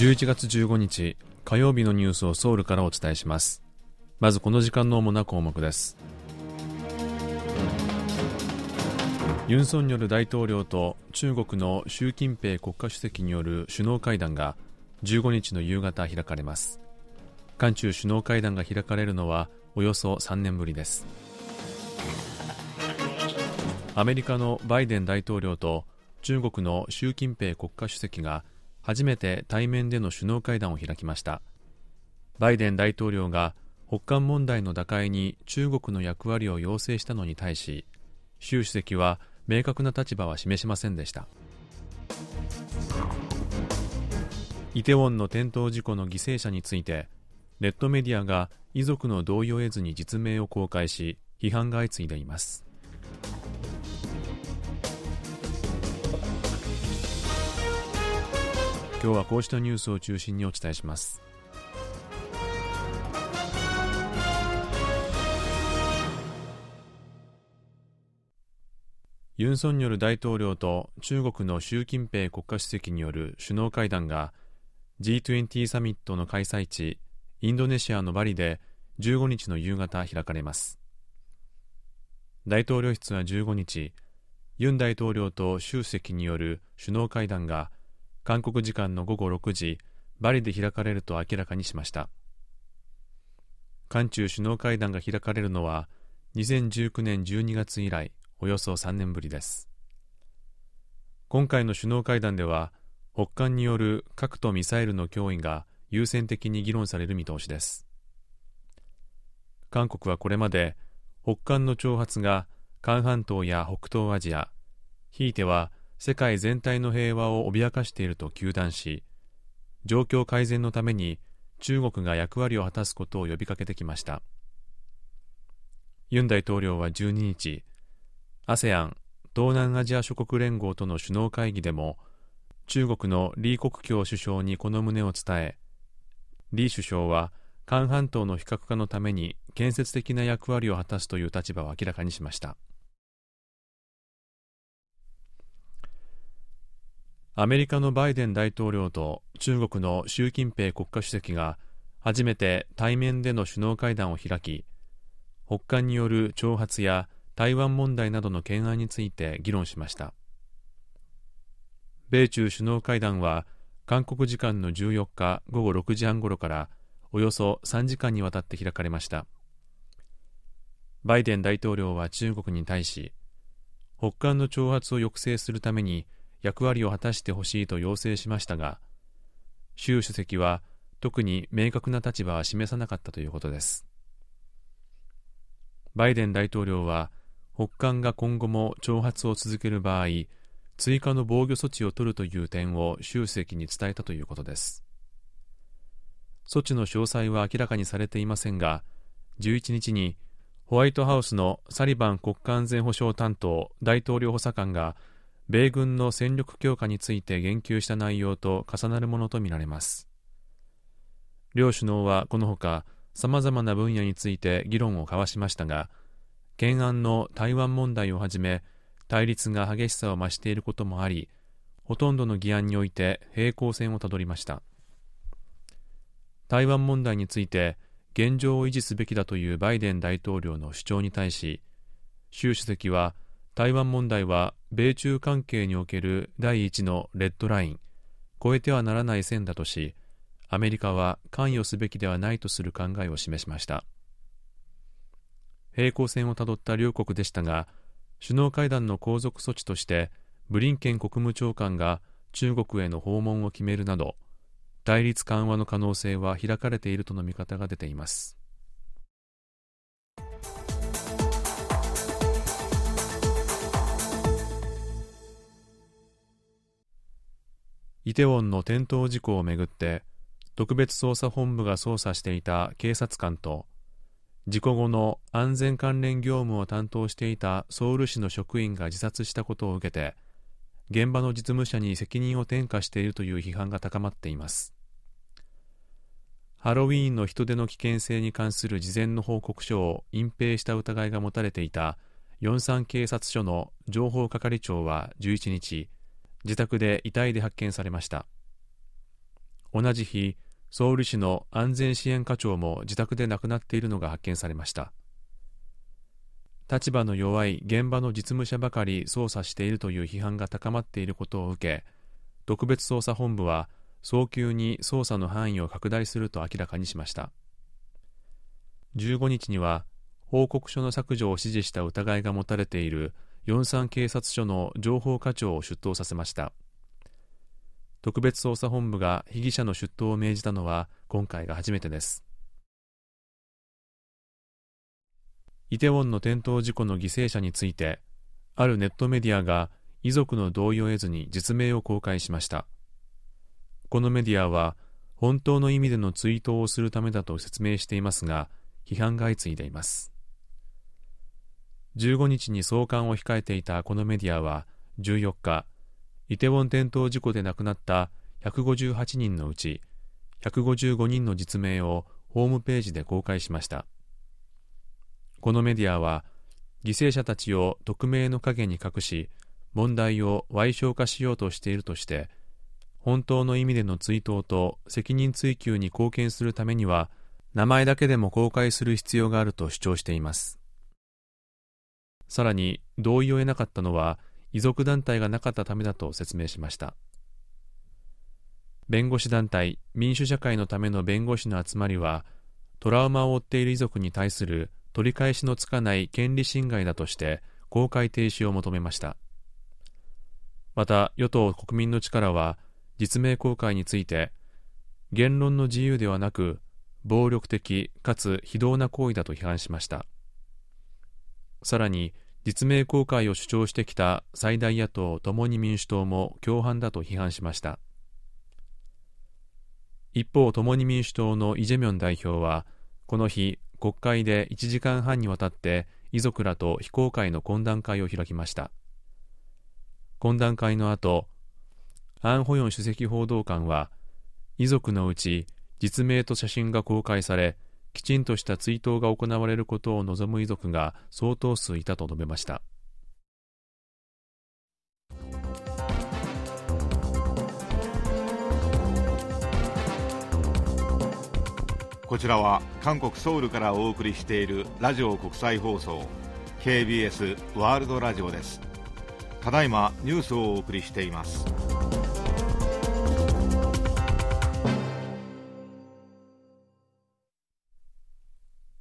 11月15日火曜日のニュースをソウルからお伝えします。まずこの時間の主な項目です。ユン・ソンニョル大統領と中国の習近平国家主席による首脳会談が15日の夕方開かれます。韓中首脳会談が開かれるのはおよそ3年ぶりです。アメリカのバイデン大統領と中国の習近平国家主席が初めて対面での首脳会談を開きました。バイデン大統領が北韓問題の打開に中国の役割を要請したのに対し習主席は明確な立場は示しませんでした。イテウォンの転倒事故の犠牲者についてネットメディアが遺族の同意を得ずに実名を公開し批判が相次いでいます。今日はこうしたニュースを中心にお伝えします。ユン・ソンニョル大統領と中国の習近平国家主席による首脳会談が G20 サミットの開催地インドネシアのバリで15日の夕方開かれます。大統領室は15日ユン大統領と習主席による首脳会談が韓国時間の午後6時バリで開かれると明らかにしました。韓中首脳会談が開かれるのは2019年12月以来およそ3年ぶりです。今回の首脳会談では北韓による核とミサイルの脅威が優先的に議論される見通しです。韓国はこれまで北韓の挑発が韓半島や北東アジアひいては世界全体の平和を脅かしていると糾弾し状況改善のために中国が役割を果たすことを呼びかけてきました。ユン大統領は12日 ASEAN 東南アジア諸国連合との首脳会議でも中国の李克強首相にこの旨を伝え李首相は韓半島の非核化のために建設的な役割を果たすという立場を明らかにしました。アメリカのバイデン大統領と中国の習近平国家主席が初めて対面での首脳会談を開き北韓による挑発や台湾問題などの懸案について議論しました。米中首脳会談は韓国時間の14日午後6時半ごろからおよそ3時間にわたって開かれました。バイデン大統領は中国に対し北韓の挑発を抑制するために役割を果たしてほしいと要請しましたが習主席は特に明確な立場は示さなかったということです。バイデン大統領は北韓が今後も挑発を続ける場合追加の防御措置を取るという点を習主席に伝えたということです。措置の詳細は明らかにされていませんが11日にホワイトハウスのサリバン国家安全保障担当大統領補佐官が米軍の戦力強化について言及した内容と重なるものとみられます。両首脳はこのほかさまざまな分野について議論を交わしましたが懸案の台湾問題をはじめ対立が激しさを増していることもありほとんどの議案において平行線をたどりました。台湾問題について現状を維持すべきだというバイデン大統領の主張に対し習主席は台湾問題は米中関係における第一のレッドライン越えてはならない線だとしアメリカは関与すべきではないとする考えを示しました。平行線をたどった両国でしたが首脳会談の後続措置としてブリンケン国務長官が中国への訪問を決めるなど対立緩和の可能性は開かれているとの見方が出ています。イテウォンの転倒事故をめぐって特別捜査本部が捜査していた警察官と事故後の安全関連業務を担当していたソウル市の職員が自殺したことを受けて現場の実務者に責任を転嫁しているという批判が高まっています。ハロウィーンの人出の危険性に関する事前の報告書を隠蔽した疑いが持たれていた四三警察署の情報係長は11日自宅で遺体で発見されました。同じ日ソウル市の安全支援課長も自宅で亡くなっているのが発見されました。立場の弱い現場の実務者ばかり捜査しているという批判が高まっていることを受け特別捜査本部は早急に捜査の範囲を拡大すると明らかにしました。15日には報告書の削除を指示した疑いが持たれている四山警察署の情報課長を出頭させました。特別捜査本部が被疑者の出頭を命じたのは今回が初めてです。イテウォンの転倒事故の犠牲者についてあるネットメディアが遺族の同意を得ずに実名を公開しました。このメディアは本当の意味での追悼をするためだと説明していますが批判が相次いでいます。15日に送還を控えていたこのメディアは14日イテウォン転倒事故で亡くなった158人のうち155人の実名をホームページで公開しました。このメディアは犠牲者たちを匿名の陰に隠し問題を矮小化しようとしているとして本当の意味での追悼と責任追及に貢献するためには名前だけでも公開する必要があると主張しています。さらに同意を得なかったのは遺族団体がなかったためだと説明しました。弁護士団体民主社会のための弁護士の集まりはトラウマを負っている遺族に対する取り返しのつかない権利侵害だとして公開停止を求めました。また与党国民の力は実名公開について言論の自由ではなく暴力的かつ非道な行為だと批判しました。さらに実名公開を主張してきた最大野党共に民主党も共犯だと批判しました。一方共に民主党のイ・ジェミョン代表はこの日国会で1時間半にわたって遺族らと非公開の懇談会を開きました。懇談会の後アン・ホヨン首席報道官は遺族のうち実名と写真が公開されきちんとした追悼が行われることを望む遺族が相当数いたと述べました。こちらは韓国ソウルからお送りしているラジオ国際放送 KBS ワールドラジオです。ただいまニュースをお送りしています。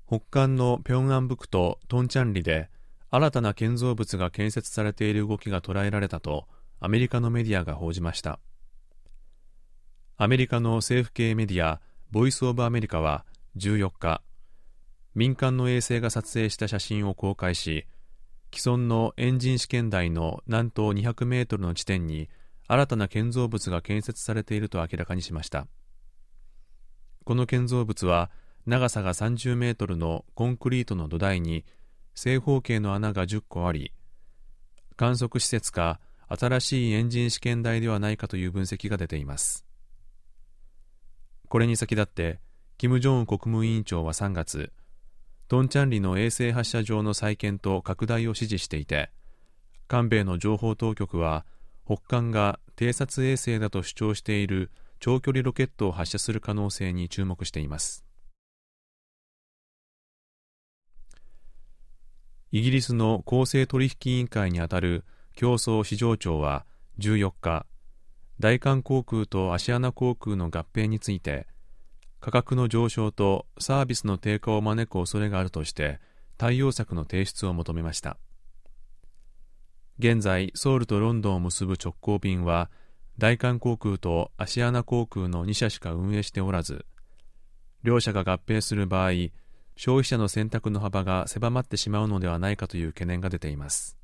北韓の平安北とトンチャンリで新たな建造物が建設されている動きが捉えられたとアメリカのメディアが報じました。アメリカの政府系メディアボイス・オブ・アメリカは14日民間の衛星が撮影した写真を公開し既存のエンジン試験台の南東200メートルの地点に新たな建造物が建設されていると明らかにしました。この建造物は長さが30メートルのコンクリートの土台に正方形の穴が10個あり観測施設か新しいエンジン試験台ではないかという分析が出ています。これに先立って金正恩国務委員長は3月トンチャンリの衛星発射場の再建と拡大を指示していて韓米の情報当局は北韓が偵察衛星だと主張している長距離ロケットを発射する可能性に注目しています。イギリスの公正取引委員会にあたる競争市場庁は14日大韓航空とアシアナ航空の合併について価格の上昇とサービスの低下を招く恐れがあるとして対応策の提出を求めました。現在ソウルとロンドンを結ぶ直行便は大韓航空とアシアナ航空の2社しか運営しておらず両社が合併する場合消費者の選択の幅が狭まってしまうのではないかという懸念が出ています。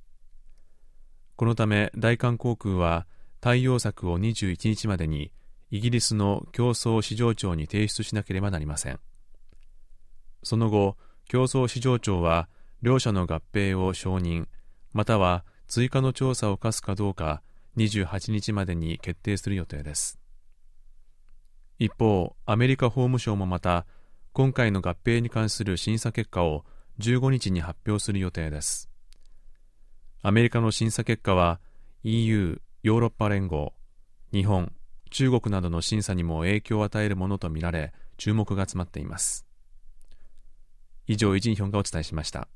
このため大韓航空は対応策を21日までにイギリスの競争市場庁に提出しなければなりません。その後競争市場庁は両社の合併を承認または追加の調査を課すかどうか28日までに決定する予定です。一方アメリカ法務省もまた今回の合併に関する審査結果を15日に発表する予定です。アメリカの審査結果は EU ヨーロッパ連合日本中国などの審査にも影響を与えるものとみられ注目が集まっています。以上イジンヒョンがお伝えしました。